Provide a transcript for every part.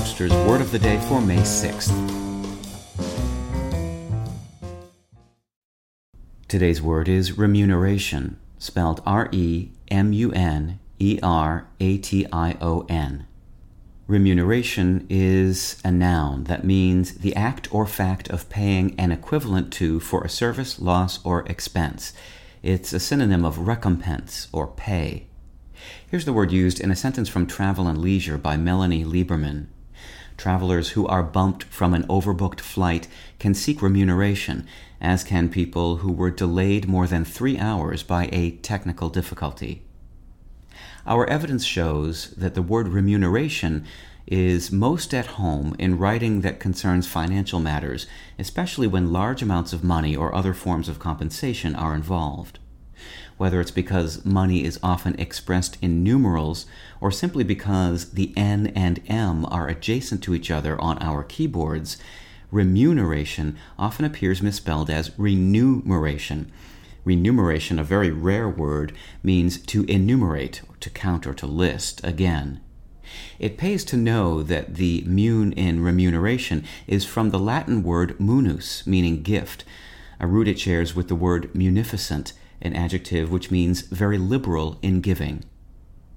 Webster's Word of the Day for May 6th. Today's word is remuneration, spelled R E M U N E R A T I O N. Remuneration is a noun that means the act or fact of paying an equivalent to for a service, loss, or expense. It's a synonym of recompense or pay. Here's the word used in a sentence from Travel and Leisure by Melanie Lieberman. Travelers who are bumped from an overbooked flight can seek remuneration, as can people who were delayed more than three hours by a technical difficulty. Our evidence shows that the word remuneration is most at home in writing that concerns financial matters, especially when large amounts of money or other forms of compensation are involved. Whether it's because money is often expressed in numerals or simply because the N and M are adjacent to each other on our keyboards, remuneration often appears misspelled as renumeration Renumeration, a very rare word, means to enumerate, to count, or to list. Again. It pays to know that the mun in remuneration is from the Latin word munus, meaning gift, a root it shares with the word munificent, an adjective which means very liberal in giving.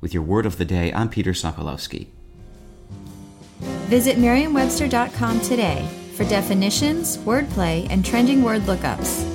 With your word of the day, I'm Peter Sokolowski. Visit merriam-webster.com today for definitions, wordplay, and trending word lookups.